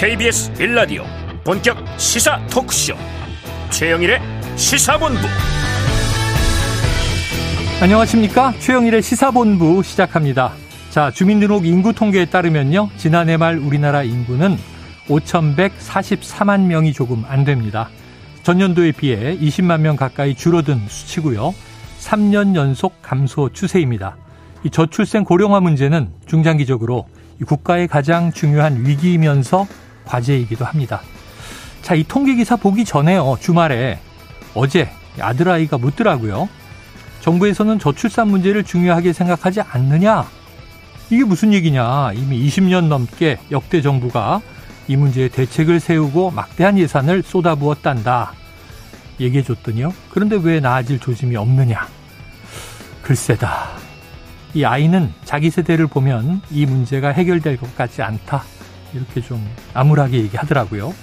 KBS 빌라디오 본격 시사 토크쇼. 최영일의 시사본부. 안녕하십니까? 최영일의 시사본부 시작합니다. 자 주민등록 인구 통계에 따르면요. 지난해 말 우리나라 인구는 5,144만 명이 조금 안 됩니다. 전년도에 비해 20만 명 가까이 줄어든 수치고요. 3년 연속 감소 추세입니다. 이 저출생 고령화 문제는 중장기적으로 국가의 가장 중요한 위기이면서 과제이기도 합니다. 자, 이 통계 기사 보기 전에요. 주말에 어제 아들아이가 묻더라고요. 정부에서는 저출산 문제를 중요하게 생각하지 않느냐? 이게 무슨 얘기냐? 이미 20년 넘게 역대 정부가 이 문제에 대책을 세우고 막대한 예산을 쏟아부었단다. 얘기해 줬더니요. 그런데 왜 나아질 조짐이 없느냐? 글쎄다. 이 아이는 자기 세대를 보면 이 문제가 해결될 것 같지 않다. 이렇게 좀 암울하게 얘기하더라고요.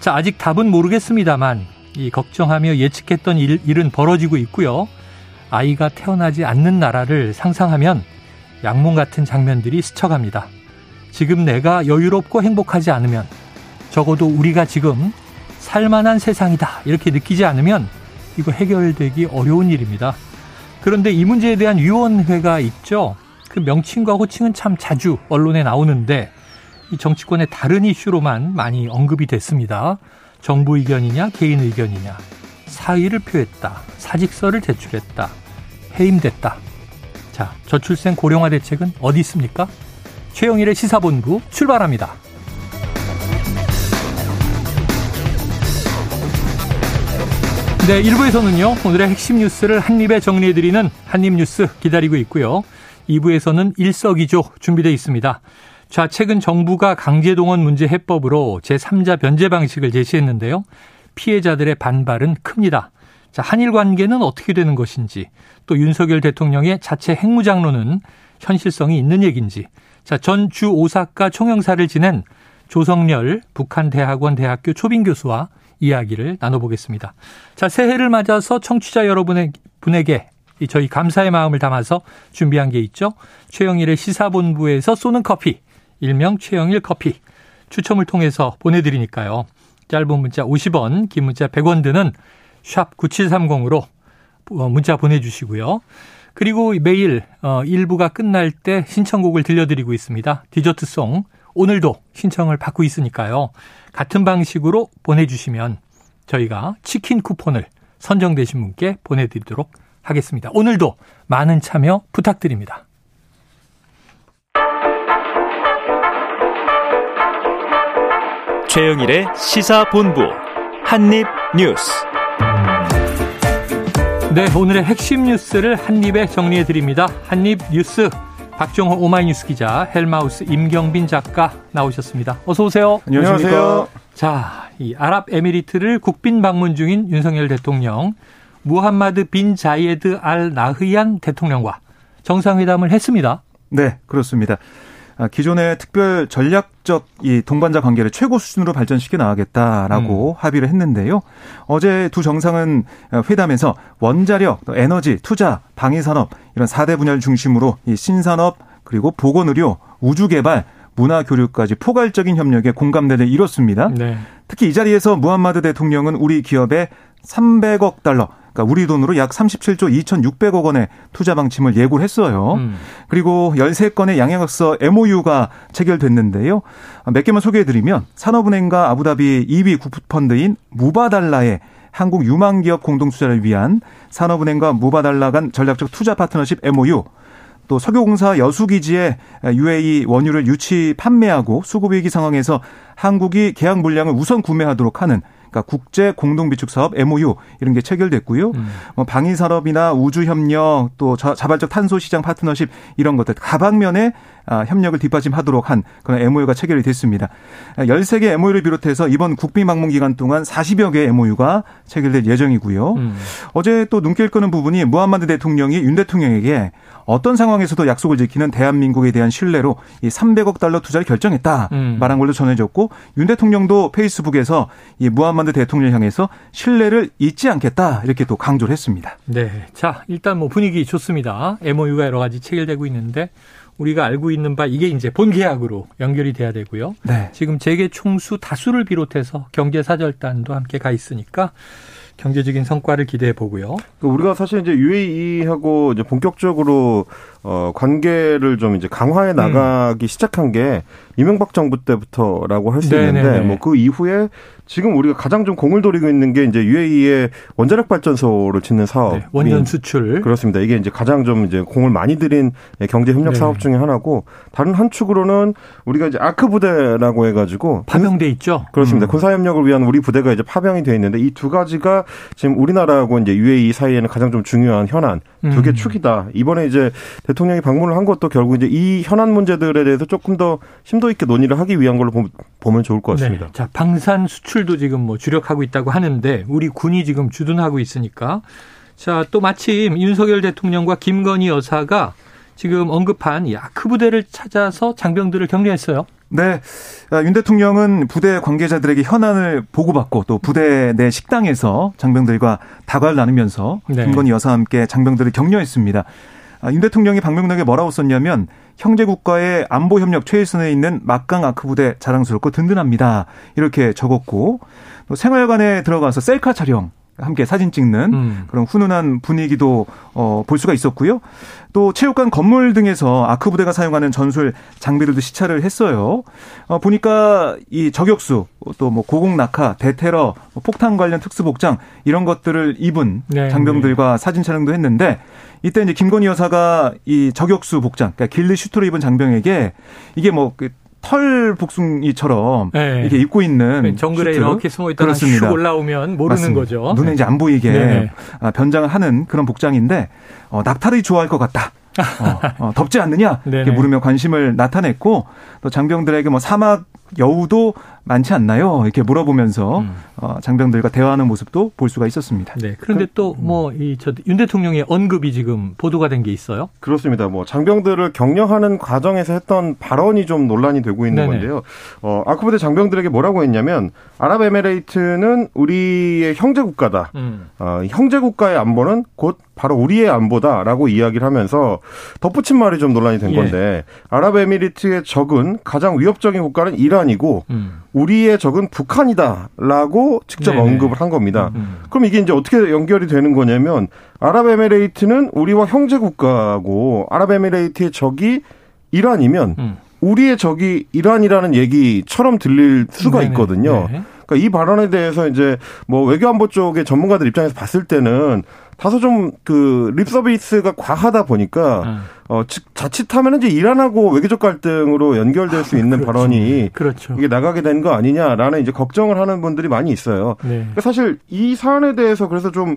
자, 아직 답은 모르겠습니다만 이 걱정하며 예측했던 일, 일은 벌어지고 있고요. 아이가 태어나지 않는 나라를 상상하면 양몽 같은 장면들이 스쳐갑니다. 지금 내가 여유롭고 행복하지 않으면 적어도 우리가 지금 살만한 세상이다. 이렇게 느끼지 않으면 이거 해결되기 어려운 일입니다. 그런데 이 문제에 대한 위원회가 있죠. 그 명칭과 호칭은 참 자주 언론에 나오는데 이 정치권의 다른 이슈로만 많이 언급이 됐습니다. 정부 의견이냐 개인 의견이냐 사의를 표했다. 사직서를 제출했다. 해임됐다. 자, 저출생 고령화 대책은 어디 있습니까? 최영일의 시사본부 출발합니다. 네, 1부에서는요, 오늘의 핵심 뉴스를 한입에 정리해드리는 한입뉴스 기다리고 있고요. 2부에서는 일석이조 준비되어 있습니다. 자, 최근 정부가 강제동원 문제 해법으로 제3자 변제 방식을 제시했는데요. 피해자들의 반발은 큽니다. 자, 한일 관계는 어떻게 되는 것인지, 또 윤석열 대통령의 자체 핵무장론은 현실성이 있는 얘기인지, 자, 전 주 오사카 총영사를 지낸 조성렬 북한 대학원 대학교 초빙 교수와 이야기를 나눠보겠습니다. 자, 새해를 맞아서 청취자 여러분에게 저희 감사의 마음을 담아서 준비한 게 있죠. 최영일의 시사본부에서 쏘는 커피, 일명 최영일 커피 추첨을 통해서 보내드리니까요. 짧은 문자 50원, 긴 문자 100원 드는 샵 9730으로 어, 문자 보내주시고요. 그리고 매일 1부가 어, 끝날 때 신청곡을 들려드리고 있습니다. 디저트송 오늘도 신청을 받고 있으니까요. 같은 방식으로 보내주시면 저희가 치킨 쿠폰을 선정되신 분께 보내드리도록 하겠습니다. 오늘도 많은 참여 부탁드립니다. 최영일의 시사본부 한입뉴스. 네, 오늘의 핵심 뉴스를 한입에 정리해 드립니다. 한입뉴스 박종호 오마이뉴스 기자, 헬마우스 임경빈 작가 나오셨습니다. 어서 오세요. 안녕하세요. 자, 이 아랍에미리트를 국빈 방문 중인 윤석열 대통령, 무함마드 빈 자이에드 알 나흐얀 대통령과 정상회담을 했습니다. 네, 그렇습니다. 아, 기존의 특별 전략적 이 동반자 관계를 최고 수준으로 발전시켜 나가겠다라고 음. 합의를 했는데요. 어제 두 정상은 회담에서 원자력, 에너지, 투자, 방위산업 이런 4대 분야를 중심으로 이 신산업 그리고 보건의료, 우주개발, 문화교류까지 포괄적인 협력에 공감대를 이뤘습니다. 네. 특히 이 자리에서 무함마드 대통령은 우리 기업에 300억 달러, 그러니까 우리 돈으로 약 37조 2,600억 원의 투자 방침을 예고를 했어요. 음. 그리고 13건의 양형학서 MOU가 체결됐는데요. 몇 개만 소개해 드리면 산업은행과 아부다비 2위 국부펀드인 무바달라의 한국 유망기업 공동투자를 위한 산업은행과 무바달라 간 전략적 투자 파트너십 MOU 또 석유공사 여수기지에 UAE 원유를 유치 판매하고 수급위기 상황에서 한국이 계약 물량을 우선 구매하도록 하는 그러니까 국제 공동 비축 사업 MOU 이런 게 체결됐고요. 음. 뭐 방위 산업이나 우주 협력 또 자발적 탄소 시장 파트너십 이런 것들 가방면에 아, 협력을 뒷받침하도록 한 그런 MOU가 체결이 됐습니다. 13개 MOU를 비롯해서 이번 국비 방문 기간 동안 40여 개의 MOU가 체결될 예정이고요. 음. 어제 또 눈길 끄는 부분이 무함마드 대통령이 윤 대통령에게 어떤 상황에서도 약속을 지키는 대한민국에 대한 신뢰로 이 300억 달러 투자를 결정했다 음. 말한 걸로 전해졌고 윤 대통령도 페이스북에서 이 무함마드 대통령 향해서 신뢰를 잊지 않겠다 이렇게 또 강조를 했습니다. 네, 자 일단 뭐 분위기 좋습니다. MOU가 여러 가지 체결되고 있는데 우리가 알고 있는 바 이게 이제 본계약으로 연결이 돼야 되고요. 네. 지금 재계 총수 다수를 비롯해서 경제사절단도 함께 가 있으니까 경제적인 성과를 기대해 보고요. 그 우리가 사실 이제 UAE하고 이제 본격적으로 어 관계를 좀 이제 강화해 나가기 음. 시작한 게 이명박 정부 때부터라고 할 수 있는데 뭐 그 이후에 지금 우리가 가장 좀 공을 들이고 있는 게 이제 UAE의 원자력 발전소를 짓는 사업. 네, 원전 수출. 그렇습니다. 이게 이제 가장 좀 이제 공을 많이 들인 경제 협력 네. 사업 중에 하나고 다른 한 축으로는 우리가 이제 아크 부대라고 해 가지고 파병돼 있죠. 그렇습니다. 음. 군사 협력을 위한 우리 부대가 이제 파병이 돼 있는데 이 두 가지가 지금 우리나라하고 이제 UAE 사이에는 가장 좀 중요한 현안 두개 음. 축이다. 이번에 이제 대통령이 방문을 한 것도 결국 이제 이 현안 문제들에 대해서 조금 더 심도 있게 논의를 하기 위한 걸로 보면 좋을 것 같습니다. 네. 자 방산 수출 수출도 지금 뭐 주력하고 있다고 하는데 우리 군이 지금 주둔하고 있으니까 자 또 마침 윤석열 대통령과 김건희 여사가 지금 언급한 이 아크 부대를 찾아서 장병들을 격려했어요. 네. 아, 윤 대통령은 부대 관계자들에게 현안을 보고받고 또 부대 내 식당에서 장병들과 다과를 나누면서 네. 김건희 여사와 함께 장병들을 격려했습니다. 아, 윤 대통령이 방명록에 뭐라고 썼냐면 형제 국가의 안보 협력 최일선에 있는 막강 아크 부대 자랑스럽고 든든합니다. 이렇게 적었고 또 생활관에 들어가서 셀카 촬영 함께 사진 찍는 음. 그런 훈훈한 분위기도 어, 볼 수가 있었고요. 또 체육관 건물 등에서 아크 부대가 사용하는 전술 장비들도 시찰을 했어요. 어, 보니까 이 저격수 또 뭐 고공 낙하, 대테러, 뭐 폭탄 관련 특수 복장 이런 것들을 입은 네, 장병들과 네. 사진 촬영도 했는데 이때 이제 김건희 여사가 이 저격수 복장, 그러니까 길리 슈트를 입은 장병에게 이게 뭐그 털 복숭이처럼 네. 이렇게 입고 있는 네, 정글에 슈트. 이렇게 숨어 있다가 슉 올라오면 모르는 맞습니다. 거죠. 눈에 이제 안 보이게 네. 아, 변장을 하는 그런 복장인데 어, 낙타를 좋아할 것 같다. 어, 어, 덥지 않느냐 이렇게 물으며 관심을 나타냈고 또 장병들에게 뭐 사막 여우도 많지 않나요? 이렇게 물어보면서 음. 어, 장병들과 대화하는 모습도 볼 수가 있었습니다. 네. 그런데 그, 또뭐 이 저 윤 대통령의 언급이 지금 보도가 된 게 있어요? 그렇습니다. 뭐 장병들을 격려하는 과정에서 했던 발언이 좀 논란이 되고 있는 네네. 건데요. 어, 아크부대 장병들에게 뭐라고 했냐면 아랍에미레이트는 우리의 형제 국가다. 음. 어, 형제 국가의 안보는 곧 바로 우리의 안보다라고 이야기를 하면서 덧붙인 말이 좀 논란이 된 예. 건데 아랍에미리트의 적은 가장 위협적인 국가는 이란이고 음. 우리의 적은 북한이다라고 직접 네네. 언급을 한 겁니다. 음, 음. 그럼 이게 이제 어떻게 연결이 되는 거냐면 아랍에미레이트는 우리와 형제 국가고 아랍에미레이트의 적이 이란이면 음. 우리의 적이 이란이라는 얘기처럼 들릴 수가 있거든요. 네. 그러니까 이 발언에 대해서 이제 뭐 외교안보 쪽의 전문가들 입장에서 봤을 때는 다소 좀 그 립서비스가 과하다 보니까 음. 어 자칫하면 이제 이란하고 외교적 갈등으로 연결될 수 있는 그렇죠. 발언이 그렇죠. 이게 나가게 되는 거 아니냐라는 이제 걱정을 하는 분들이 많이 있어요. 네. 그러니까 사실 이 사안에 대해서 그래서 좀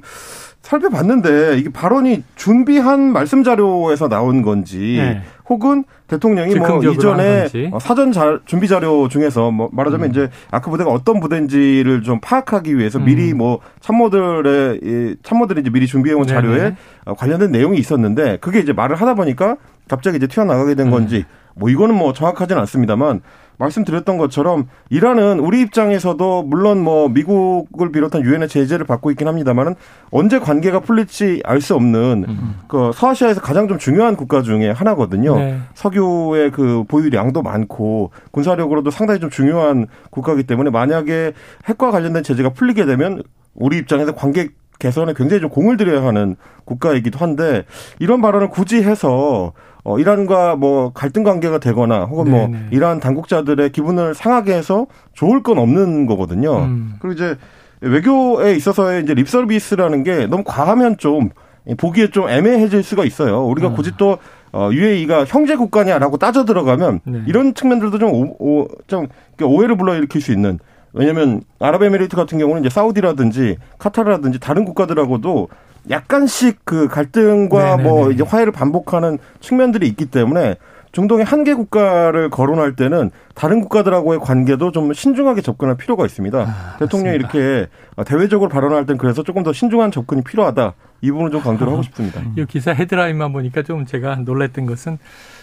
살펴봤는데 이게 발언이 준비한 말씀 자료에서 나온 건지 네. 혹은 대통령이 뭐 이전에 어, 사전 자, 준비 자료 중에서 뭐 말하자면 음. 이제 아크 부대가 어떤 부대인지를 좀 파악하기 위해서 음. 미리 뭐 참모들의 이 참모들이 이제 미리 준비해온 자료에 네네. 어, 관련된 내용이 있었는데 그게 이제 말을 하다 보니까 갑자기 이제 튀어나가게 된 음. 건지 뭐 이거는 뭐 정확하지는 않습니다만 말씀드렸던 것처럼 이란은 우리 입장에서도 물론 뭐 미국을 비롯한 유엔의 제재를 받고 있긴 합니다만은 언제 관계가 풀릴지 알 수 없는 음. 그 서아시아에서 가장 좀 중요한 국가 중에 하나거든요. 네. 석유의 그 보유량도 많고 군사력으로도 상당히 좀 중요한 국가이기 때문에 만약에 핵과 관련된 제재가 풀리게 되면 우리 입장에서 관계 개선에 굉장히 좀 공을 들여야 하는 국가이기도 한데 이런 발언을 굳이 해서 어, 이란과 뭐 갈등 관계가 되거나 혹은 뭐 네네. 뭐 이란 당국자들의 기분을 상하게 해서 좋을 건 없는 거거든요. 음. 그리고 이제 외교에 있어서의 이제 립서비스라는 게 너무 과하면 좀 보기에 좀 애매해질 수가 있어요. 우리가 음. 굳이 또 어, UAE가 형제 국가냐라고 따져 들어가면 네. 이런 측면들도 좀, 오, 오, 좀 오해를 불러일으킬 수 있는 왜냐하면 아랍에미레이트 같은 경우는 이제 사우디라든지 카타르라든지 다른 국가들하고도 약간씩 그 갈등과 네네네. 뭐 이제 화해를 반복하는 측면들이 있기 때문에 중동의 한 개 국가를 거론할 때는 다른 국가들하고의 관계도 좀 신중하게 접근할 필요가 있습니다. 아, 대통령이 이렇게 대외적으로 발언할 땐 그래서 조금 더 신중한 접근이 필요하다. 이 부분을 좀 강조를 하고 싶습니다. 이 기사 헤드라인만 보니까 좀 제가 놀랐던 것은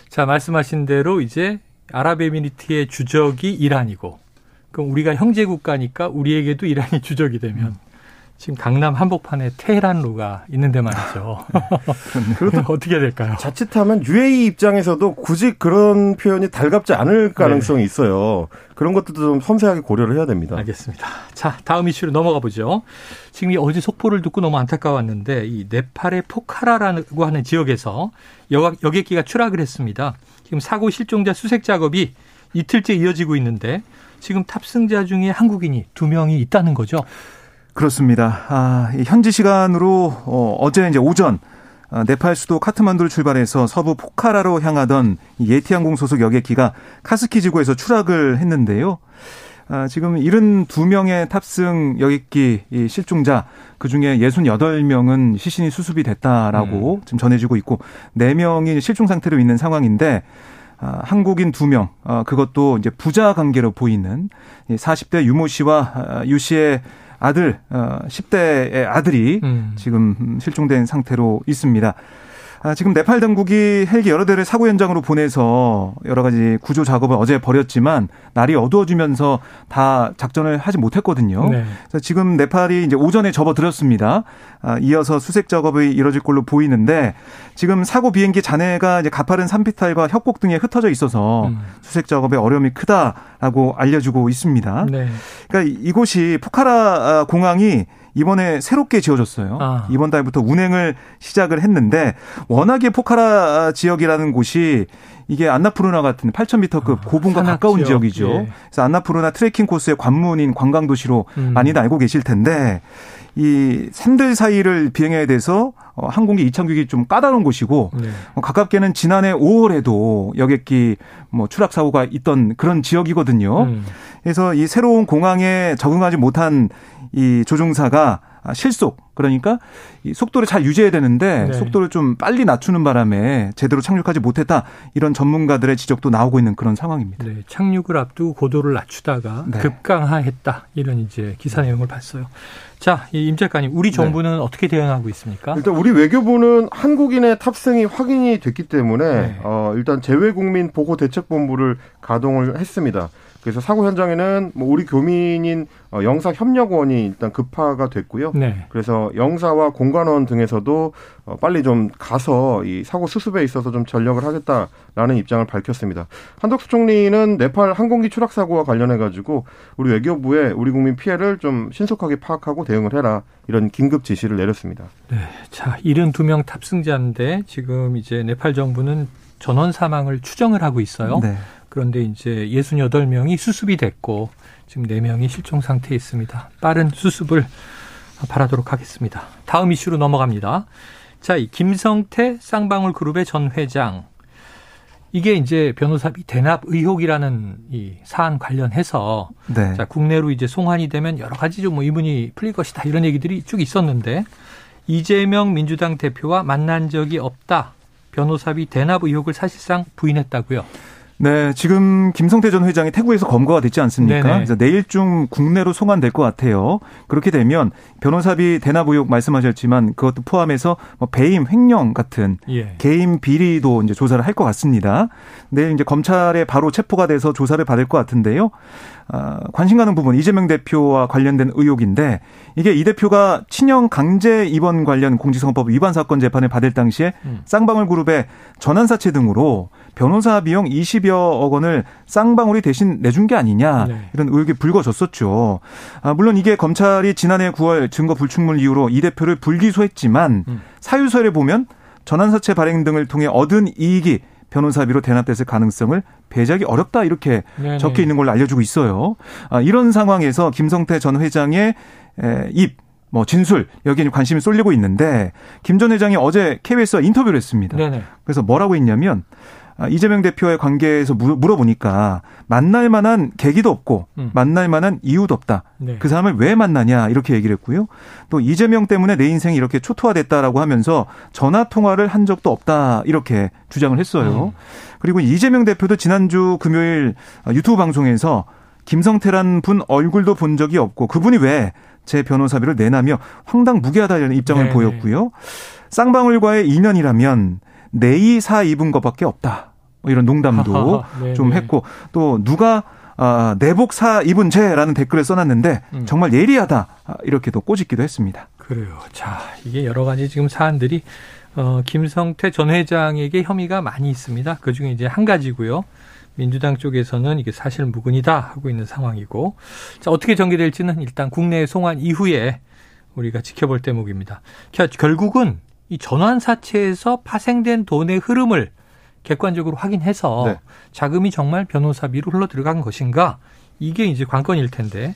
자 말씀하신 대로 이제 아랍에미리트의 주적이 이란이고 그럼 우리가 형제 국가니까 우리에게도 이란이 주적이 되면 지금 강남 한복판에 테헤란로가 있는데 말이죠. 그렇다 어떻게 해야 될까요? 자칫하면 UAE 입장에서도 굳이 그런 표현이 달갑지 않을 가능성이 네. 있어요. 그런 것들도 좀 섬세하게 고려를 해야 됩니다. 알겠습니다. 자, 다음 이슈로 넘어가 보죠. 지금 이 어제 속보를 듣고 너무 안타까웠는데 이 네팔의 포카라라고 하는 지역에서 여객기가 추락을 했습니다. 지금 사고 실종자 수색 작업이 이틀째 이어지고 있는데 지금 탑승자 중에 한국인이 두 명이 있다는 거죠. 그렇습니다. 아, 현지 시간으로 어, 어제 이제 오전 어, 네팔 수도 카트만두를 출발해서 서부 포카라로 향하던 예티 항공 소속 여객기가 카스키 지구에서 추락을 했는데요. 아, 지금 72명의 탑승 여객기 실종자 그중에 68명은 시신이 수습이 됐다라고 음. 지금 전해지고 있고 4명이 실종 상태로 있는 상황인데 아, 한국인 2명, 아, 그것도 이제 부자 관계로 보이는 40대 유모 씨와 아, 유 씨의 아들, 어, 10대의 아들이 음. 지금 실종된 상태로 있습니다. 아, 지금 네팔 당국이 헬기 여러 대를 사고 현장으로 보내서 여러 가지 구조 작업을 어제 벌였지만 날이 어두워지면서 다 작전을 하지 못했거든요. 네. 그래서 지금 네팔이 이제 오전에 접어들었습니다. 아, 이어서 수색 작업이 이뤄질 걸로 보이는데 지금 사고 비행기 잔해가 이제 가파른 산비탈과 협곡 등에 흩어져 있어서 음. 수색 작업에 어려움이 크다라고 알려주고 있습니다. 네. 그러니까 이곳이 포카라 공항이 이번에 새롭게 지어졌어요. 아. 이번 달부터 운행을 시작을 했는데 워낙에 포카라 지역이라는 곳이 이게 안나푸르나 같은 8,000m급 아, 고분과 가까운 지역. 이죠 예. 그래서 안나푸르나 트레킹 코스의 관문인 관광 도시로 음. 많이들 알고 계실 텐데 이 산들 사이를 비행해야 돼서 어, 항공기 이착륙이 좀 까다로운 곳이고 네. 어, 가깝게는 지난해 5월에도 여객기 뭐 추락 사고가 있던 그런 지역이거든요. 음. 그래서 이 새로운 공항에 적응하지 못한 이 조종사가 실속 그러니까 이 속도를 잘 유지해야 되는데 네. 속도를 좀 빨리 낮추는 바람에 제대로 착륙하지 못했다 이런 전문가들의 지적도 나오고 있는 그런 상황입니다. 네, 착륙을 앞두고 고도를 낮추다가 네. 급강하했다 이런 이제 기사 내용을 봤어요. 자, 임 작가님, 우리 정부는 네. 어떻게 대응하고 있습니까? 일단 우리 외교부는 한국인의 탑승이 확인이 됐기 때문에 네. 어, 일단 재외국민 보호 대책본부를 가동을 했습니다. 그래서 사고 현장에는 뭐 우리 교민인 어, 영사 협력원이 일단 급파가 됐고요. 네. 그래서 영사와 공관원 등에서도 어, 빨리 좀 가서 이 사고 수습에 있어서 좀 전력을 하겠다라는 입장을 밝혔습니다. 한덕수 총리는 네팔 항공기 추락 사고와 관련해 가지고 우리 외교부에 우리 국민 피해를 좀 신속하게 파악하고 대응을 해라 이런 긴급 지시를 내렸습니다. 네. 자, 72명 탑승자인데 지금 이제 네팔 정부는 전원 사망을 추정을 하고 있어요. 네. 그런데 이제 68명이 수습이 됐고 지금 4명이 실종 상태에 있습니다. 빠른 수습을 바라도록 하겠습니다. 다음 이슈로 넘어갑니다. 자, 이 김성태 쌍방울 그룹의 전 회장. 이게 이제 변호사비 대납 의혹이라는 이 사안 관련해서 네. 자, 국내로 이제 송환이 되면 여러 가지 좀뭐 의문이 풀릴 것이다 이런 얘기들이 쭉 있었는데 이재명 민주당 대표와 만난 적이 없다. 변호사비 대납 의혹을 사실상 부인했다고요. 네, 지금 김성태 전 회장이 태국에서 검거가 됐지 않습니까? 네네. 그래서 내일 중 국내로 송환될 것 같아요. 그렇게 되면 변호사비 대납 의혹 말씀하셨지만 그것도 포함해서 뭐 배임, 횡령 같은 예. 개인 비리도 이제 조사를 할 것 같습니다. 내일 이제 검찰에 바로 체포가 돼서 조사를 받을 것 같은데요. 아, 관심 가는 부분 이재명 대표와 관련된 의혹인데 이게 이 대표가 친형 강제 입원 관련 공직선거법 위반 사건 재판을 받을 당시에 음. 쌍방울 그룹의 전환사채 등으로 변호사 비용 20여억 원을 쌍방울이 대신 내준 게 아니냐 네. 이런 의혹이 불거졌었죠. 아, 물론 이게 검찰이 지난해 9월 증거 불충분 이후로 이 대표를 불기소했지만 음. 사유서에 보면 전환사채 발행 등을 통해 얻은 이익이 변호사비로 대납됐을 가능성을 배제하기 어렵다 이렇게 네네. 적혀 있는 걸로 알려주고 있어요. 아, 이런 상황에서 김성태 전 회장의 입, 뭐 진술 여기에 관심이 쏠리고 있는데 김 전 회장이 어제 KBS와 인터뷰를 했습니다. 네네. 그래서 뭐라고 했냐면 아, 이재명 대표의 관계에서 물어보니까 만날 만한 계기도 없고 음. 만날 만한 이유도 없다. 네. 그 사람을 왜 만나냐 이렇게 얘기를 했고요. 또 이재명 때문에 내 인생이 이렇게 초토화됐다라고 하면서 전화 통화를 한 적도 없다 이렇게 주장을 했어요. 음. 그리고 이재명 대표도 지난주 금요일 유튜브 방송에서 김성태란 분 얼굴도 본 적이 없고 그분이 왜 제 변호사비를 내나며 황당무계하다는 입장을 네 보였고요. 쌍방울과의 인연이라면 내의 사 입은 것밖에 없다. 뭐 이런 농담도 좀 했고 또 누가 아, 내복 사 입은 죄라는 댓글을 써놨는데 음. 정말 예리하다 아, 이렇게도 꼬집기도 했습니다. 그래요. 자 이게 여러 가지 지금 사안들이 어, 김성태 전 회장에게 혐의가 많이 있습니다. 그 중에 이제 한 가지고요. 민주당 쪽에서는 이게 사실 무근이다 하고 있는 상황이고 자 어떻게 전개될지는 일단 국내 송환 이후에 우리가 지켜볼 대목입니다. 결국은 이 전환 사채에서 파생된 돈의 흐름을 객관적으로 확인해서 네. 자금이 정말 변호사비로 흘러 들어간 것인가 이게 이제 관건일 텐데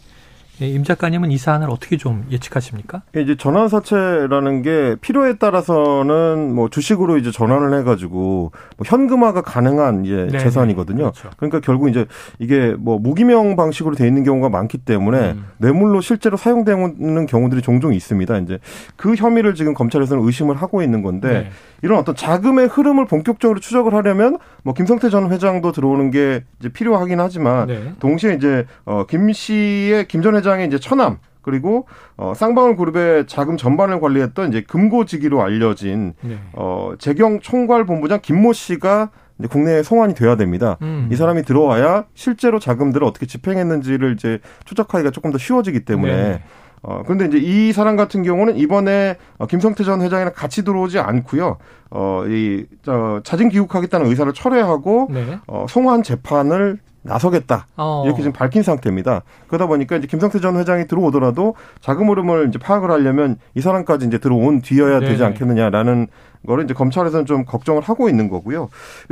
예, 임 작가님은 이 사안을 어떻게 좀 예측하십니까? 이제 전환 사채라는 게 필요에 따라서는 뭐 주식으로 이제 전환을 해가지고 뭐 현금화가 가능한 이제 네네. 재산이거든요. 그렇죠. 그러니까 결국 이제 이게 뭐 무기명 방식으로 돼 있는 경우가 많기 때문에 음. 뇌물로 실제로 사용되는 경우들이 종종 있습니다. 이제 그 혐의를 지금 검찰에서는 의심을 하고 있는 건데 네. 이런 어떤 자금의 흐름을 본격적으로 추적을 하려면 뭐 김성태 전 회장도 들어오는 게 이제 필요하긴 하지만 네. 동시에 이제 어김 씨의 김 전 회장의 이제 처남 그리고 어 쌍방울 그룹의 자금 전반을 관리했던 이제 금고지기로 알려진 네. 어 재경 총괄 본부장 김모 씨가 이제 국내에 송환이 돼야 됩니다. 음. 이 사람이 들어와야 실제로 자금들을 어떻게 집행했는지를 이제 추적하기가 조금 더 쉬워지기 때문에 네. 어, 그런데 이제 이 사람 같은 경우는 이번에 어, 김성태 전 회장이랑 같이 들어오지 않고요. 어, 이, 저, 자진 귀국하겠다는 의사를 철회하고, 네. 어, 송환 재판을 나서겠다. 어. 이렇게 지금 밝힌 상태입니다. 그러다 보니까 이제 김성태 전 회장이 들어오더라도 자금 흐름을 이제 파악을 하려면 이 사람까지 이제 들어온 뒤여야 되지 네네. 않겠느냐라는 거를 이제 검찰에서는 좀 걱정을 하고 있는 거고요.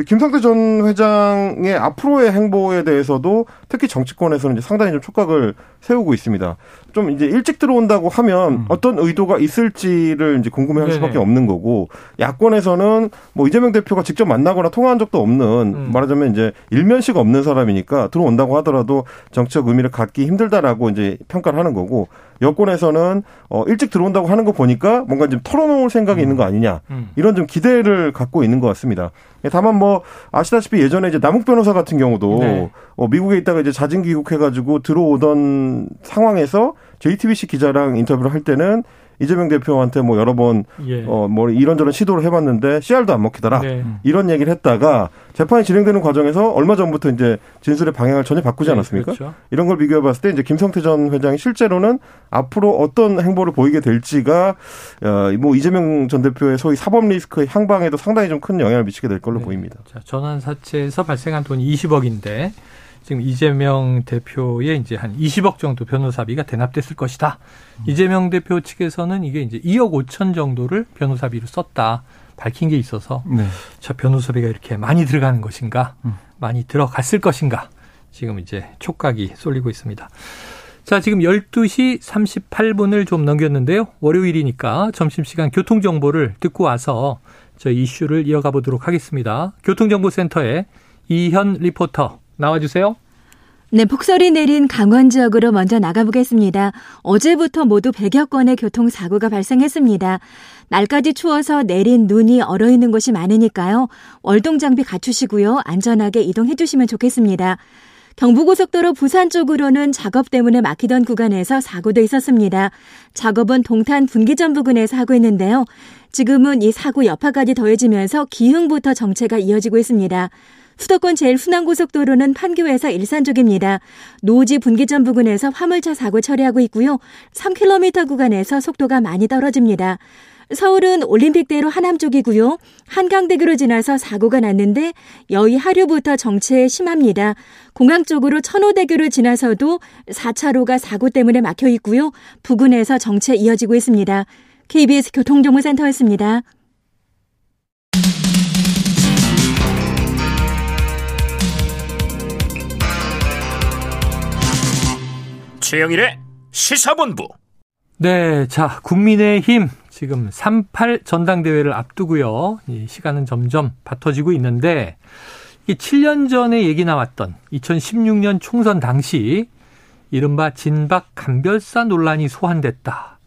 김성태 전 회장의 앞으로의 행보에 대해서도 특히 정치권에서는 이제 상당히 좀 촉각을 세우고 있습니다. 좀 이제 일찍 들어온다고 하면 음. 어떤 의도가 있을지를 이제 궁금해할 네네. 수밖에 없는 거고 야권에서는 뭐 이재명 대표가 직접 만나거나 통화한 적도 없는 음. 말하자면 이제 일면식 없는 사람이니까 들어온다고 하더라도 정치적 의미를 갖기 힘들다라고 이제 평가를 하는 거고 여권에서는 어 일찍 들어온다고 하는 거 보니까 뭔가 좀 털어놓을 생각이 음. 있는 거 아니냐 음. 이런 좀 기대를 갖고 있는 것 같습니다. 다만 뭐 아시다시피 예전에 이제 남욱 변호사 같은 경우도 네. 어, 미국에 있다가 이제 자진 귀국해가지고 들어오던 상황에서 JTBC 기자랑 인터뷰를 할 때는 이재명 대표한테 뭐 여러 번, 예. 어, 뭐 이런저런 시도를 해봤는데 씨알도 안 먹히더라. 네. 이런 얘기를 했다가 재판이 진행되는 과정에서 얼마 전부터 이제 진술의 방향을 전혀 바꾸지 네, 않았습니까? 그렇죠. 이런 걸 비교해 봤을 때 이제 김성태 전 회장이 실제로는 앞으로 어떤 행보를 보이게 될지가, 어, 뭐 이재명 전 대표의 소위 사법 리스크의 향방에도 상당히 좀 큰 영향을 미치게 될 걸로 네. 보입니다. 자, 전환 사채에서 발생한 돈이 20억인데 지금 이재명 대표의 이제 한 20억 정도 변호사비가 대납됐을 것이다. 음. 이재명 대표 측에서는 이게 이제 2억 5천 정도를 변호사비로 썼다. 밝힌 게 있어서 네. 저 변호사비가 이렇게 많이 들어가는 것인가, 음. 많이 들어갔을 것인가, 지금 이제 촉각이 쏠리고 있습니다. 자, 지금 12시 38분을 좀 넘겼는데요. 월요일이니까 점심시간 교통정보를 듣고 와서 저 이슈를 이어가 보도록 하겠습니다. 교통정보센터에 이현 리포터 나와주세요. 네, 폭설이 내린 강원 지역으로 먼저 나가보겠습니다. 어제부터 모두 100여 건의 교통사고가 발생했습니다. 날까지 추워서 내린 눈이 얼어 있는 곳이 많으니까요. 월동 장비 갖추시고요. 안전하게 이동해 주시면 좋겠습니다. 경부고속도로 부산 쪽으로는 작업 때문에 막히던 구간에서 사고도 있었습니다. 작업은 동탄 분기점 부근에서 하고 있는데요. 지금은 이 사고 여파까지 더해지면서 기흥부터 정체가 이어지고 있습니다. 수도권 제일 순환 고속도로는 판교에서 일산 쪽입니다. 노지 분기점 부근에서 화물차 사고 처리하고 있고요. 3km 구간에서 속도가 많이 떨어집니다. 서울은 올림픽대로 하남 쪽이고요. 한강대교로 지나서 사고가 났는데 여의 하류부터 정체 심합니다. 공항 쪽으로 천호대교를 지나서도 4차로가 사고 때문에 막혀 있고요. 부근에서 정체 이어지고 있습니다. KBS 교통정보센터였습니다. 최영일의 시사본부. 네, 자, 국민의힘 지금 38 전당대회를 앞두고요. 이 시간은 점점 바터지고 있는데 이 7년 전에 얘기 나왔던 2016년 총선 당시 이른바 진박 간별사 논란이 소환됐다.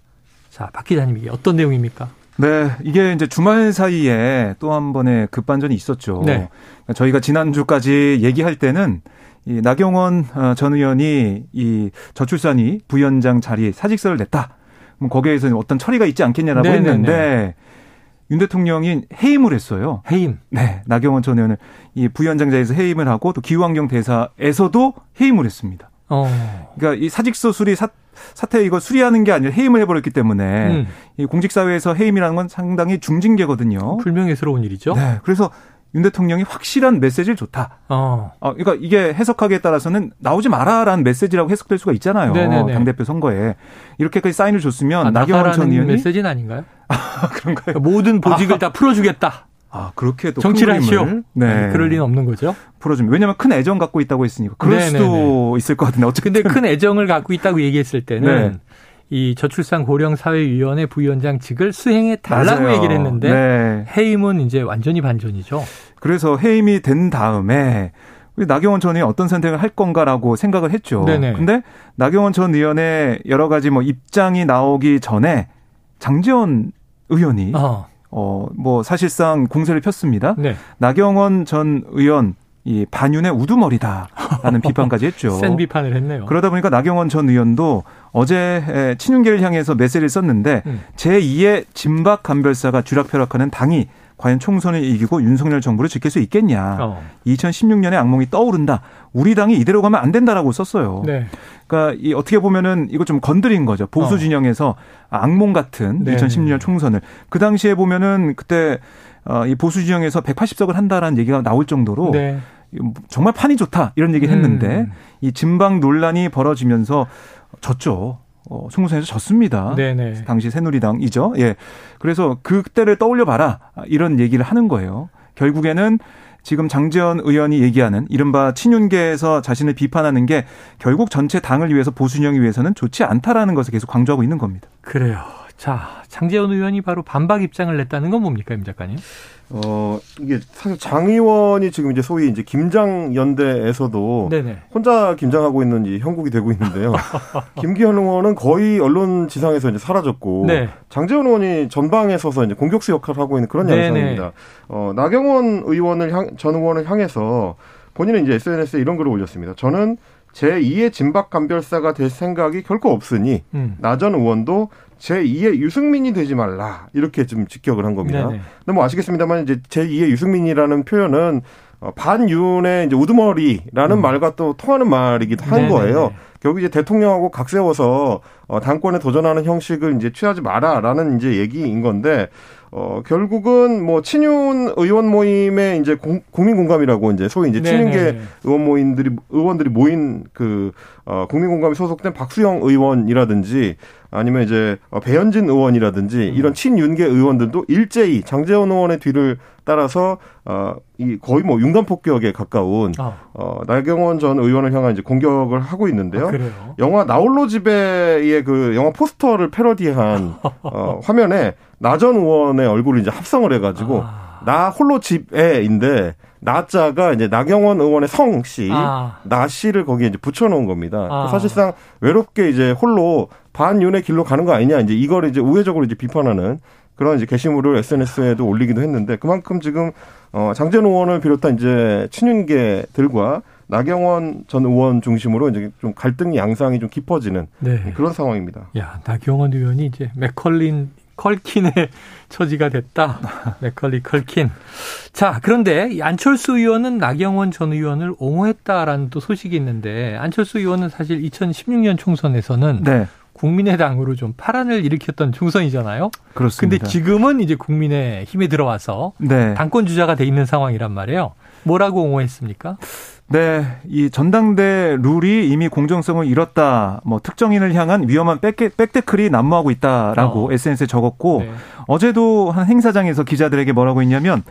자, 박 기자님 이게 어떤 내용입니까? 네, 이게 이제 주말 사이에 또 한 번의 급반전이 있었죠. 네. 저희가 지난주까지 얘기할 때는 이 나경원 어, 전 의원이 이 저출산이 부위원장 자리 사직서를 냈다. 뭐 거기에서 어떤 처리가 있지 않겠냐라고 네네네. 했는데 윤 대통령이 해임을 했어요. 해임. 네, 나경원 전 의원을 이 부위원장자에서 해임을 하고 또 기후환경 대사에서도 해임을 했습니다. 어. 그러니까 이 사직서 수리 사, 사태 이거 수리하는 게 아니라 해임을 해버렸기 때문에 음. 이 공직사회에서 해임이라는 건 상당히 중징계거든요. 불명예스러운 일이죠. 네, 그래서 윤 대통령이 확실한 메시지를 줬다. 어. 어 그러니까 이게 해석하기에 따라서는 나오지 마라라는 메시지라고 해석될 수가 있잖아요. 당 대표 선거에 이렇게까지 사인을 줬으면 아, 나경원 전 의원이 메시지는 아닌가요? 아, 그런가요? 모든 보직을 아. 다 풀어주겠다. 아, 그렇게 또 정치를 하시오. 네. 그럴 리는 없는 거죠. 풀어주면. 왜냐하면 큰 애정 갖고 있다고 했으니까. 그럴 네네네. 수도 있을 것 같은데. 어쨌든. 근데 큰 애정을 갖고 있다고 얘기했을 때는 네. 이 저출산 고령 사회위원회 부위원장직을 수행해 달라고 맞아요. 얘기를 했는데 네. 해임은 이제 완전히 반전이죠. 그래서 해임이 된 다음에 나경원 전 의원 어떤 선택을 할 건가라고 생각을 했죠. 네네. 근데 나경원 전 의원의 여러 가지 뭐 입장이 나오기 전에 장재원 의원이 어. 어, 뭐 사실상 공세를 폈습니다. 네. 나경원 전 의원 이 반윤의 우두머리다라는 비판까지 했죠. 센 비판을 했네요. 그러다 보니까 나경원 전 의원도 어제 친윤계를 향해서 메시지를 썼는데 음. 제2의 진박 간별사가 쥐락펴락하는 당이 과연 총선을 이기고 윤석열 정부를 지킬 수 있겠냐. 어. 2016년의 악몽이 떠오른다. 우리 당이 이대로 가면 안 된다라고 썼어요. 네. 그러니까 이 어떻게 보면은 이거 좀 건드린 거죠. 보수 어. 진영에서 악몽 같은 네. 2016년 총선을 그 당시에 보면은 그때 어, 이 보수 진영에서 180석을 한다라는 얘기가 나올 정도로 네. 정말 판이 좋다 이런 얘기를 했는데 음. 이 진방 논란이 벌어지면서 졌죠. 어, 총선에서 졌습니다. 네네. 당시 새누리당이죠. 예. 그래서 그때를 떠올려 봐라. 이런 얘기를 하는 거예요. 결국에는 지금 장재현 의원이 얘기하는 이른바 친윤계에서 자신을 비판하는 게 결국 전체 당을 위해서 보수진영을 위해서는 좋지 않다라는 것을 계속 강조하고 있는 겁니다. 그래요. 자, 장재현 의원이 바로 반박 입장을 냈다는 건 뭡니까, 임 작가님? 어, 이게 사실 장 의원이 지금 이제 소위 이제 김장 연대에서도 네네. 혼자 김장하고 있는 이 형국이 되고 있는데요. 김기현 의원은 거의 언론 지상에서 이제 사라졌고 네. 장재원 의원이 전방에 서서 이제 공격수 역할을 하고 있는 그런 양상입니다. 어, 나경원 의원을 향, 전 의원을 향해서 본인은 이제 SNS에 이런 글을 올렸습니다. 저는 제2의 진박 간별사가 될 생각이 결코 없으니 음. 나전 의원도 제2의 유승민이 되지 말라 이렇게 좀 직격을 한 겁니다. 네네. 근데 뭐 아시겠습니다만 이제 제2의 유승민이라는 표현은 어, 반윤의 이제 우두머리라는 음. 말과 또 통하는 말이기도 한 네네네. 거예요. 결국 이제 대통령하고 각 세워서 어, 당권에 도전하는 형식을 이제 취하지 마라라는 이제 얘기인 건데 어, 결국은 뭐 친윤 의원 모임의 이제 공, 국민 공감이라고 이제 소위 이제 친윤계 의원 모임들이 의원들이 모인 그 어, 국민 공감이 소속된 박수영 의원이라든지 아니면 이제 어, 배현진 의원이라든지 이런 친윤계 의원들도 일제히 장재원 의원의 뒤를 따라서 어이 거의 뭐 융단 폭격에 가까운 어. 어 나경원 전 의원을 향한 이제 공격을 하고 있는데요. 아, 영화 나홀로 집에의 그 영화 포스터를 패러디한 어 화면에 나전 의원의 얼굴을 이제 합성을 해가지고 아. 나 홀로 집에인데 나자가 이제 나경원 의원의 성씨, 아. 나씨를 거기에 이제 붙여놓은 겁니다. 아. 사실상 외롭게 이제 홀로 반윤의 길로 가는 거 아니냐, 이제 이걸 이제 우회적으로 이제 비판하는 그런 이제 게시물을 SNS에도 올리기도 했는데 그만큼 지금 어 장재원 의원을 비롯한 이제 친윤계들과 나경원 전 의원 중심으로 이제 좀 갈등 양상이 좀 깊어지는 네. 그런 상황입니다. 야, 나경원 의원이 이제 맥컬린 컬킨의 처지가 됐다. 맥컬리 컬킨. 자, 그런데 안철수 의원은 나경원 전 의원을 옹호했다라는 또 소식이 있는데 안철수 의원은 사실 2016년 총선에서는 네. 국민의당으로 좀 파란을 일으켰던 총선이잖아요. 그렇습니다. 근데 지금은 이제 국민의 힘에 들어와서 네. 당권 주자가 돼 있는 상황이란 말이에요. 뭐라고 옹호했습니까? 네, 이 전당대 룰이 이미 공정성을 잃었다. 뭐 특정인을 향한 위험한 백, 백데클이 난무하고 있다라고 어. SNS에 적었고 네. 어제도 한 행사장에서 기자들에게 뭐라고 했냐면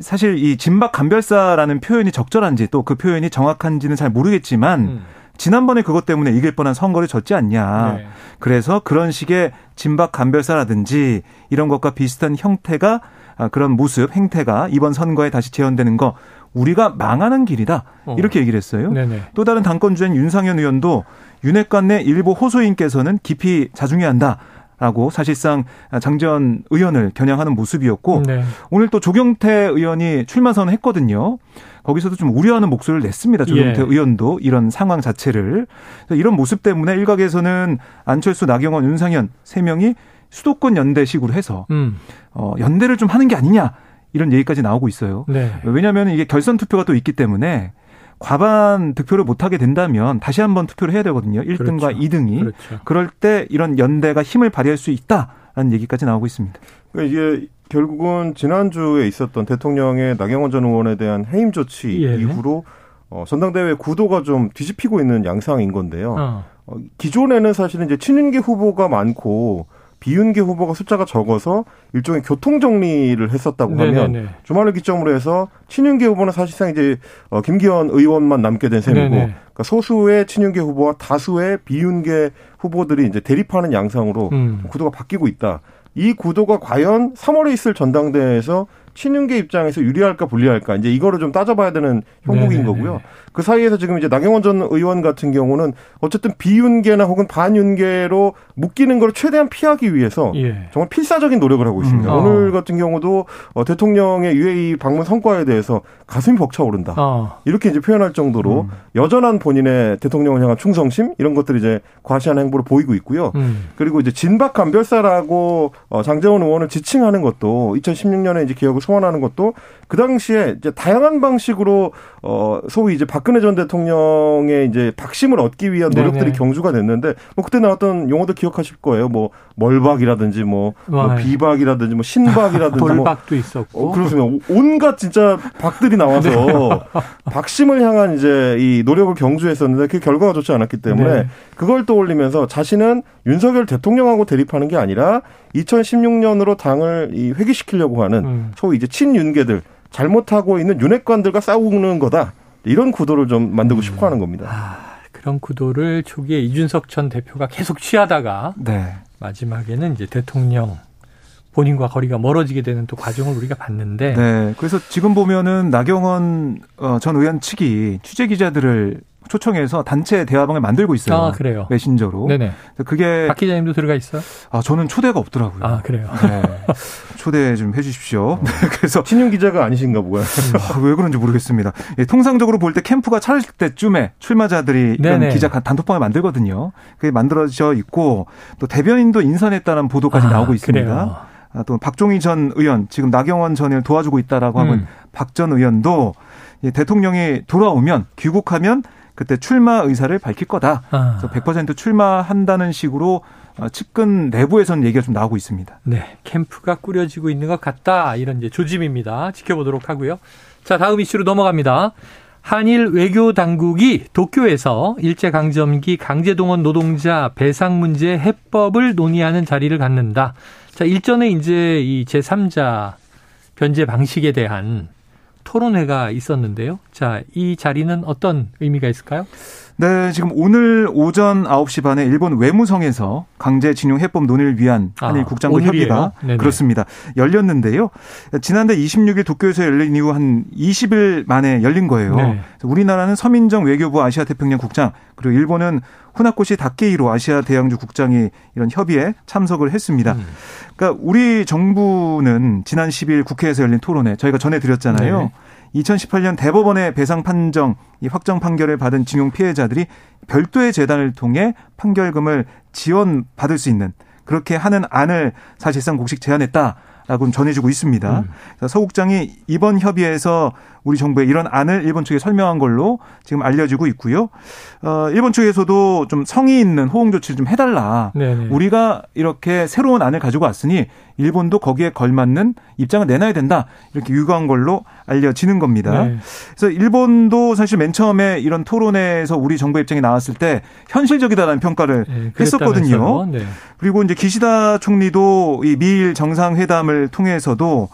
사실 이 진박 간별사라는 표현이 적절한지 또 그 표현이 정확한지는 잘 모르겠지만 음. 지난번에 그것 때문에 이길 뻔한 선거를 졌지 않냐. 네. 그래서 그런 식의 진박 간별사라든지 이런 것과 비슷한 형태가 아, 그런 모습, 행태가 이번 선거에 다시 재현되는 거 우리가 망하는 길이다. 어. 이렇게 얘기를 했어요. 네네. 또 다른 당권 주자인 윤상현 의원도 윤핵관 내 일부 호소인께서는 깊이 자중해야 한다. 라고 사실상 장전 의원을 겨냥하는 모습이었고 네. 오늘 또 조경태 의원이 출마 선언했거든요. 거기서도 좀 우려하는 목소리를 냈습니다. 조경태 예. 의원도 이런 상황 자체를 이런 모습 때문에 일각에서는 안철수, 나경원, 윤상현 세 명이 수도권 연대식으로 해서 음. 어, 연대를 좀 하는 게 아니냐 이런 얘기까지 나오고 있어요. 네. 왜냐하면 이게 결선 투표가 또 있기 때문에 과반 득표를 못하게 된다면 다시 한번 투표를 해야 되거든요. 1등과 그렇죠. 2등이. 그렇죠. 그럴 때 이런 연대가 힘을 발휘할 수 있다라는 얘기까지 나오고 있습니다. 그러니까 이게 결국은 지난주에 있었던 대통령의 나경원 전 의원에 대한 해임 조치 예. 이후로 어, 전당대회 구도가 좀 뒤집히고 있는 양상인 건데요. 어. 어, 기존에는 사실은 이제 친윤계 후보가 많고 비윤계 후보가 숫자가 적어서 일종의 교통 정리를 했었다고 하면 네네네. 주말을 기점으로 해서 친윤계 후보는 사실상 이제 어, 김기현 의원만 남게 된 셈이고 그러니까 소수의 친윤계 후보와 다수의 비윤계 후보들이 이제 대립하는 양상으로 음. 구도가 바뀌고 있다. 이 구도가 과연 3월에 있을 전당대회에서 친윤계 입장에서 유리할까 불리할까 이제 이거를 좀 따져봐야 되는 형국인 네네. 거고요. 그 사이에서 지금 이제 나경원 전 의원 같은 경우는 어쨌든 비윤계나 혹은 반윤계로 묶이는 걸 최대한 피하기 위해서 예. 정말 필사적인 노력을 하고 있습니다. 음. 오늘 같은 경우도 어, 대통령의 UAE 방문 성과에 대해서 가슴이 벅차오른다. 어. 이렇게 이제 표현할 정도로 음. 여전한 본인의 대통령을 향한 충성심 이런 것들이 이제 과시하는 행보를 보이고 있고요. 음. 그리고 이제 진박 감별사라고 어, 장재원 의원을 지칭하는 것도 2016년에 이제 기억을 소환하는 것도 그 당시에 이제 다양한 방식으로 어 소위 이제 박근혜 전 대통령의 이제 박심을 얻기 위한 노력들이 네네. 경주가 됐는데 뭐 그때 나왔던 용어도 기억하실 거예요. 뭐 멀박이라든지 뭐, 뭐 비박이라든지 뭐 신박이라든지 뭐 돌박도 뭐 있었고 어, 그렇습니다. 온갖 진짜 박들이 나와서 네. 박심을 향한 이제 이 노력을 경주했었는데 그 결과가 좋지 않았기 때문에 네. 그걸 떠올리면서 자신은 윤석열 대통령하고 대립하는 게 아니라 2016년으로 당을 이 회귀시키려고 하는 음. 소위 이제 친윤계들 잘못하고 있는 윤핵관들과 싸우는 거다. 이런 구도를 좀 만들고 음. 싶어 하는 겁니다. 아, 그런 구도를 초기에 이준석 전 대표가 계속 취하다가 네. 마지막에는 이제 대통령 본인과 거리가 멀어지게 되는 또 과정을 우리가 봤는데. 네. 그래서 지금 보면은 나경원 어, 전 의원 측이 취재 기자들을 초청해서 단체 대화방을 만들고 있어요. 아, 그래요. 메신저로. 네네. 그게 박 기자님도 들어가 있어요? 아, 저는 초대가 없더라고요. 아, 그래요. 네. 초대 좀 해 주십시오. 어. 네, 그래서 신윤 기자가 아니신가 보요. 아, 왜 그런지 모르겠습니다. 예, 통상적으로 볼 때 캠프가 차릴 때쯤에 출마자들이 이런 네네. 기자 단톡방을 만들거든요. 그게 만들어져 있고 또 대변인도 인선했다는 보도까지 아, 나오고 있습니다. 아, 또 박종희 전 의원 지금 나경원 전 의원 도와주고 있다라고 하면 음. 박전 의원도 대통령이 돌아오면 귀국하면 그때 출마 의사를 밝힐 거다. 아. 그래서 100% 출마한다는 식으로 어, 측근 내부에서는 얘기가 좀 나오고 있습니다. 네, 캠프가 꾸려지고 있는 것 같다. 이런 이제 조짐입니다. 지켜보도록 하고요. 자, 다음 이슈로 넘어갑니다. 한일 외교 당국이 도쿄에서 일제 강점기 강제 동원 노동자 배상 문제 해법을 논의하는 자리를 갖는다. 자, 일전에 이제 이 제3자 변제 방식에 대한 토론회가 있었는데요. 자, 이 자리는 어떤 의미가 있을까요? 네, 지금 오늘 오전 9시 반에 일본 외무성에서 강제징용 해법 논의를 위한 한일 아, 국장부 협의가 그렇습니다. 열렸는데요. 지난달 26일 도쿄에서 열린 이후 한 20일 만에 열린 거예요. 네. 우리나라는 서민정 외교부 아시아 태평양 국장 그리고 일본은 후나코시 다케이로 아시아 대양주 국장이 이런 협의에 참석을 했습니다. 음. 그러니까 우리 정부는 지난 10일 국회에서 열린 토론회 저희가 전해드렸잖아요. 네. 2018년 대법원의 배상 판정 이 확정 판결을 받은 징용 피해자들이 별도의 재단을 통해 판결금을 지원받을 수 있는 그렇게 하는 안을 사실상 공식 제안했다. 라고 전해주고 있습니다. 음. 서 국장이 이번 협의에서 우리 정부의 이런 안을 일본 측에 설명한 걸로 지금 알려지고 있고요. 어, 일본 측에서도 좀 성의 있는 호응 조치를 좀 해달라. 네네. 우리가 이렇게 새로운 안을 가지고 왔으니 일본도 거기에 걸맞는 입장을 내놔야 된다. 이렇게 유가한 걸로 알려지는 겁니다. 네. 그래서 일본도 사실 맨 처음에 이런 토론회에서 우리 정부 입장이 나왔을 때 현실적이다라는 평가를 네, 했었거든요. 네. 그리고 이제 기시다 총리도 이 미일 정상회담을 통해서도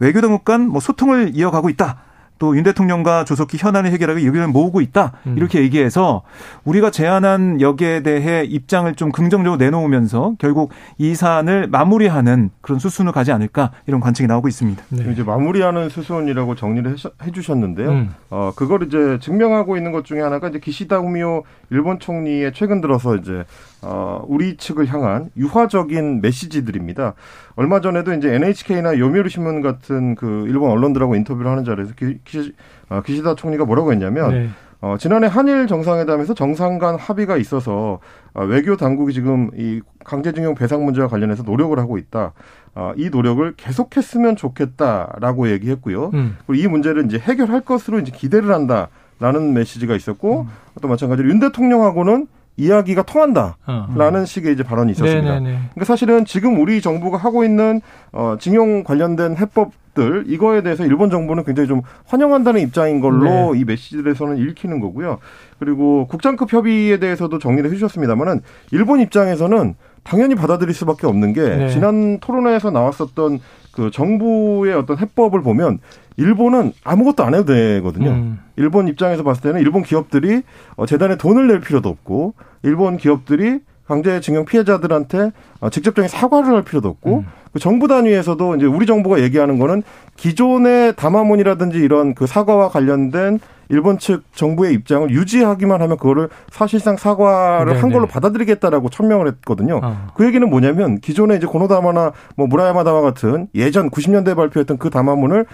외교 당국 간 뭐 소통을 이어가고 있다. 또 윤 대통령과 조속히 현안을 해결하기 의견을 모으고 있다. 음. 이렇게 얘기해서 우리가 제안한 여기에 대해 입장을 좀 긍정적으로 내놓으면서 결국 이 사안을 마무리하는 그런 수순을 가지 않을까 이런 관측이 나오고 있습니다. 네. 이제 마무리하는 수순이라고 정리를 해 주셨는데요. 음. 어, 그걸 이제 증명하고 있는 것 중에 하나가 이제 기시다 후미오 일본 총리의 최근 들어서 이제 어, 우리 측을 향한 유화적인 메시지들입니다. 얼마 전에도 이제 NHK나 요미우리 신문 같은 그 일본 언론들하고 인터뷰를 하는 자리에서 기, 기, 어, 기시다 총리가 뭐라고 했냐면 네. 어, 지난해 한일 정상회담에서 정상 간 합의가 있어서 어, 외교 당국이 지금 이 강제징용 배상 문제와 관련해서 노력을 하고 있다. 어, 이 노력을 계속했으면 좋겠다라고 얘기했고요. 음. 그리고 이 문제를 이제 해결할 것으로 이제 기대를 한다라는 메시지가 있었고 음. 또 마찬가지로 윤 대통령하고는 이야기가 통한다라는 어. 식의 이제 발언이 있었습니다. 네네네. 그러니까 사실은 지금 우리 정부가 하고 있는 어, 징용 관련된 해법들 이거에 대해서 일본 정부는 굉장히 좀 환영한다는 입장인 걸로 네. 이 메시지에서는 읽히는 거고요. 그리고 국장급 협의에 대해서도 정리를 해주셨습니다만은 일본 입장에서는 당연히 받아들일 수밖에 없는 게 네. 지난 토론회에서 나왔었던 그 정부의 어떤 해법을 보면 일본은 아무것도 안 해도 되거든요. 음. 일본 입장에서 봤을 때는 일본 기업들이 어, 재단에 돈을 낼 필요도 없고 일본 기업들이 강제징용 피해자들한테 어, 직접적인 사과를 할 필요도 없고 음. 그 정부 단위에서도 이제 우리 정부가 얘기하는 거는 기존의 담화문이라든지 이런 그 사과와 관련된 일본 측 정부의 입장을 유지하기만 하면 그거를 사실상 사과를 네네. 한 걸로 받아들이겠다라고 천명을 했거든요. 어. 그 얘기는 뭐냐면 기존에 이제 고노다마나 뭐 무라야마 다마 같은 예전 90년대에 발표했던 그 담화문을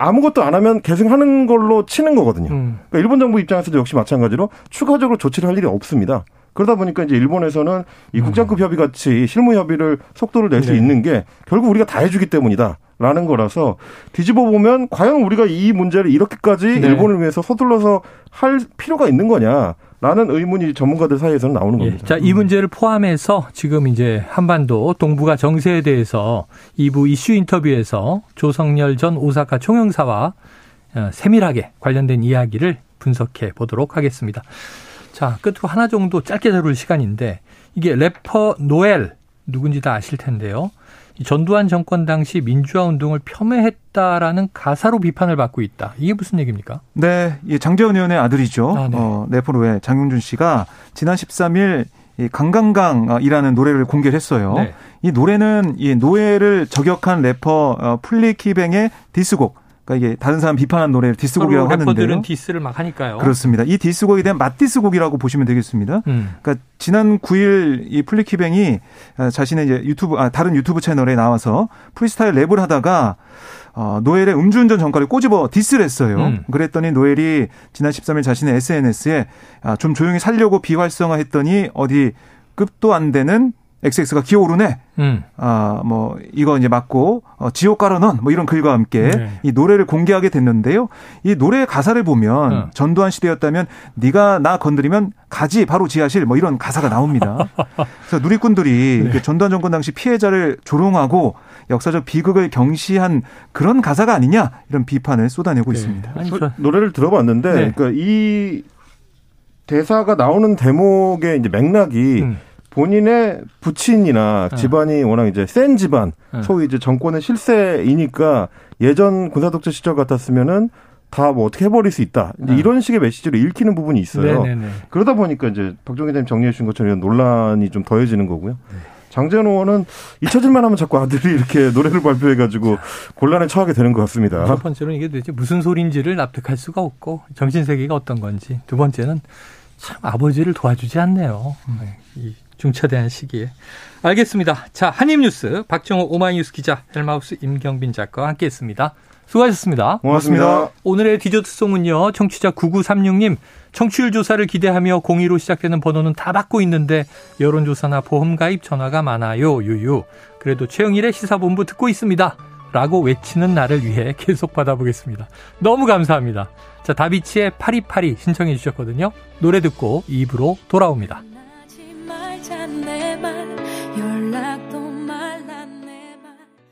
아무것도 안 하면 계승하는 걸로 치는 거거든요. 음. 그러니까 일본 정부 입장에서도 역시 마찬가지로 추가적으로 조치를 할 일이 없습니다. 그러다 보니까 이제 일본에서는 이 음. 국장급 협의 같이 실무 협의를 속도를 낼수 네. 있는 게 결국 우리가 다 해주기 때문이다. 라는 거라서 뒤집어 보면 과연 우리가 이 문제를 이렇게까지 네. 일본을 위해서 서둘러서 할 필요가 있는 거냐. 라는 의문이 전문가들 사이에서는 나오는 예. 겁니다. 자, 이 문제를 포함해서 지금 이제 한반도 동북아 정세에 대해서 2부 이슈 인터뷰에서 조성열 전 오사카 총영사와 어, 세밀하게 관련된 이야기를 분석해 보도록 하겠습니다. 자, 끝으로 하나 정도 짧게 다룰 시간인데 이게 래퍼 노엘 누군지 다 아실 텐데요. 전두환 정권 당시 민주화 운동을 폄훼했다라는 가사로 비판을 받고 있다. 이게 무슨 얘기입니까? 네, 이 장제원 의원의 아들이죠. 아, 네. 어, 래퍼 노엘 장용준 씨가 지난 13일 이 강강강이라는 노래를 공개를 했어요. 네. 이 노래는 이 노엘을 저격한 래퍼 어, 플리키뱅의 diss곡 그러니까 이게 다른 사람 비판한 노래를 diss곡이라고 하는데요. 래퍼들은 diss를 막 하니까요. 그렇습니다. 이 diss곡에 대한 맞diss곡이라고 보시면 되겠습니다. 음. 그러니까 지난 9일 이 플리키뱅이 아, 자신의 이제 유튜브 아 다른 유튜브 채널에 나와서 프리스타일 랩을 하다가 어, 노엘의 음주운전 전과를 꼬집어 diss를 했어요. 음. 그랬더니 노엘이 지난 13일 자신의 SNS에 아, 좀 조용히 살려고 비활성화했더니 어디 급도 안 되는 XX가 기어오르네. 음. 아, 뭐, 이거 이제 맞고, 어, 지옥 깔아넣은, 뭐 이런 글과 함께 네. 이 노래를 공개하게 됐는데요. 이 노래의 가사를 보면 어. 전두환 시대였다면 네가 나 건드리면 가지 바로 지하실 뭐 이런 가사가 나옵니다. 그래서 누리꾼들이 네. 전두환 정권 당시 피해자를 조롱하고 역사적 비극을 경시한 그런 가사가 아니냐 이런 비판을 쏟아내고 네. 있습니다. 아니, 저... 노래를 들어봤는데 네. 그러니까 이 대사가 나오는 대목의 이제 맥락이 음. 본인의 부친이나 네. 집안이 워낙 이제 센 집안, 네. 소위 이제 정권의 실세이니까 예전 군사독재 시절 같았으면은 다뭐 어떻게 해버릴 수 있다. 네. 이런 식의 메시지로 읽히는 부분이 있어요. 네네네. 그러다 보니까 이제 박종 기자님 정리해 주신 것처럼 논란이 좀 더해지는 거고요. 네. 장재현 의원은 잊혀질만 하면 자꾸 아들이 이렇게 노래를 발표해가지고 곤란에 처하게 되는 것 같습니다. 첫 번째로는 이게 도대체 무슨 소리인지를 납득할 수가 없고 정신세계가 어떤 건지. 두 번째는 참 아버지를 도와주지 않네요. 음. 이 중차대한 시기에. 알겠습니다. 자, 한입뉴스 박정호 오마이뉴스 기자 헬마우스 임경빈 작가와 함께했습니다. 수고하셨습니다. 고맙습니다. 오늘의 디저트송은요. 청취자 9936님 청취율 조사를 기대하며 02로 시작되는 번호는 다 받고 있는데 여론조사나 보험가입 전화가 많아요. 유유. 그래도 최영일의 시사본부 듣고 있습니다. 라고 외치는 날을 위해 계속 받아보겠습니다. 너무 감사합니다. 자, 다비치의 파리파리 신청해 주셨거든요. 노래 듣고 입으로 돌아옵니다. back